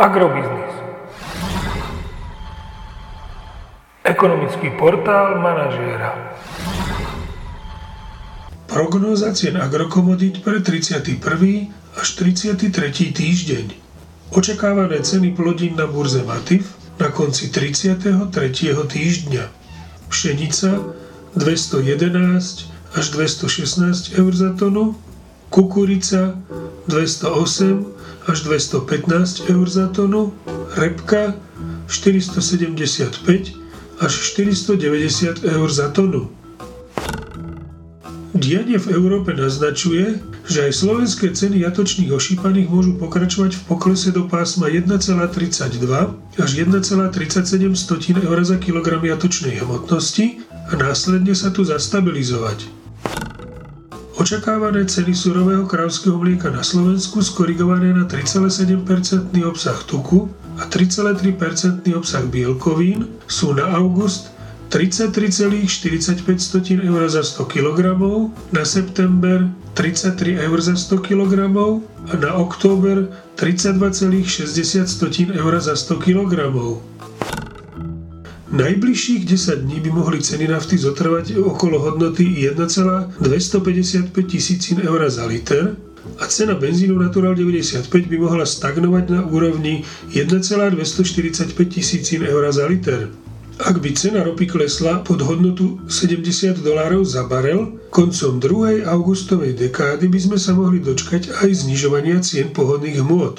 Agrobiznis. Ekonomický portál manažéra. Prognóza cien agrokomodít pre 31. až 33. týždeň. Očakávané ceny plodín na burze Matif na konci 33. týždňa. Pšenica 211 až 216 eur za tonu, kukurica 208 až 215 eur za tonu, repka 475 až 490 eur za tonu. Dianie v Európe naznačuje, že aj slovenské ceny jatočných ošípaných môžu pokračovať v poklese do pásma 1,32 až 1,37 eur za kilogram jatočnej hmotnosti a následne sa tu zastabilizovať. Očakávané ceny surového krávského mlieka na Slovensku skorigované na 3,7% obsah tuku a 3,3% obsah bielkovín sú na august 33,45 eur za 100 kg, na september 33 eur za 100 kg a na október 32,60 eur za 100 kg. Najbližších 10 dní by mohli ceny nafty zotrvať okolo hodnoty 1,255 tisícin eur za liter a cena benzínu Natural 95 by mohla stagnovať na úrovni 1,245 tisícin eur za liter. Ak by cena ropy klesla pod hodnotu 70 dolárov za barel, koncom 2. augustovej dekády by sme sa mohli dočkať aj znižovania cien pohodných hmôt.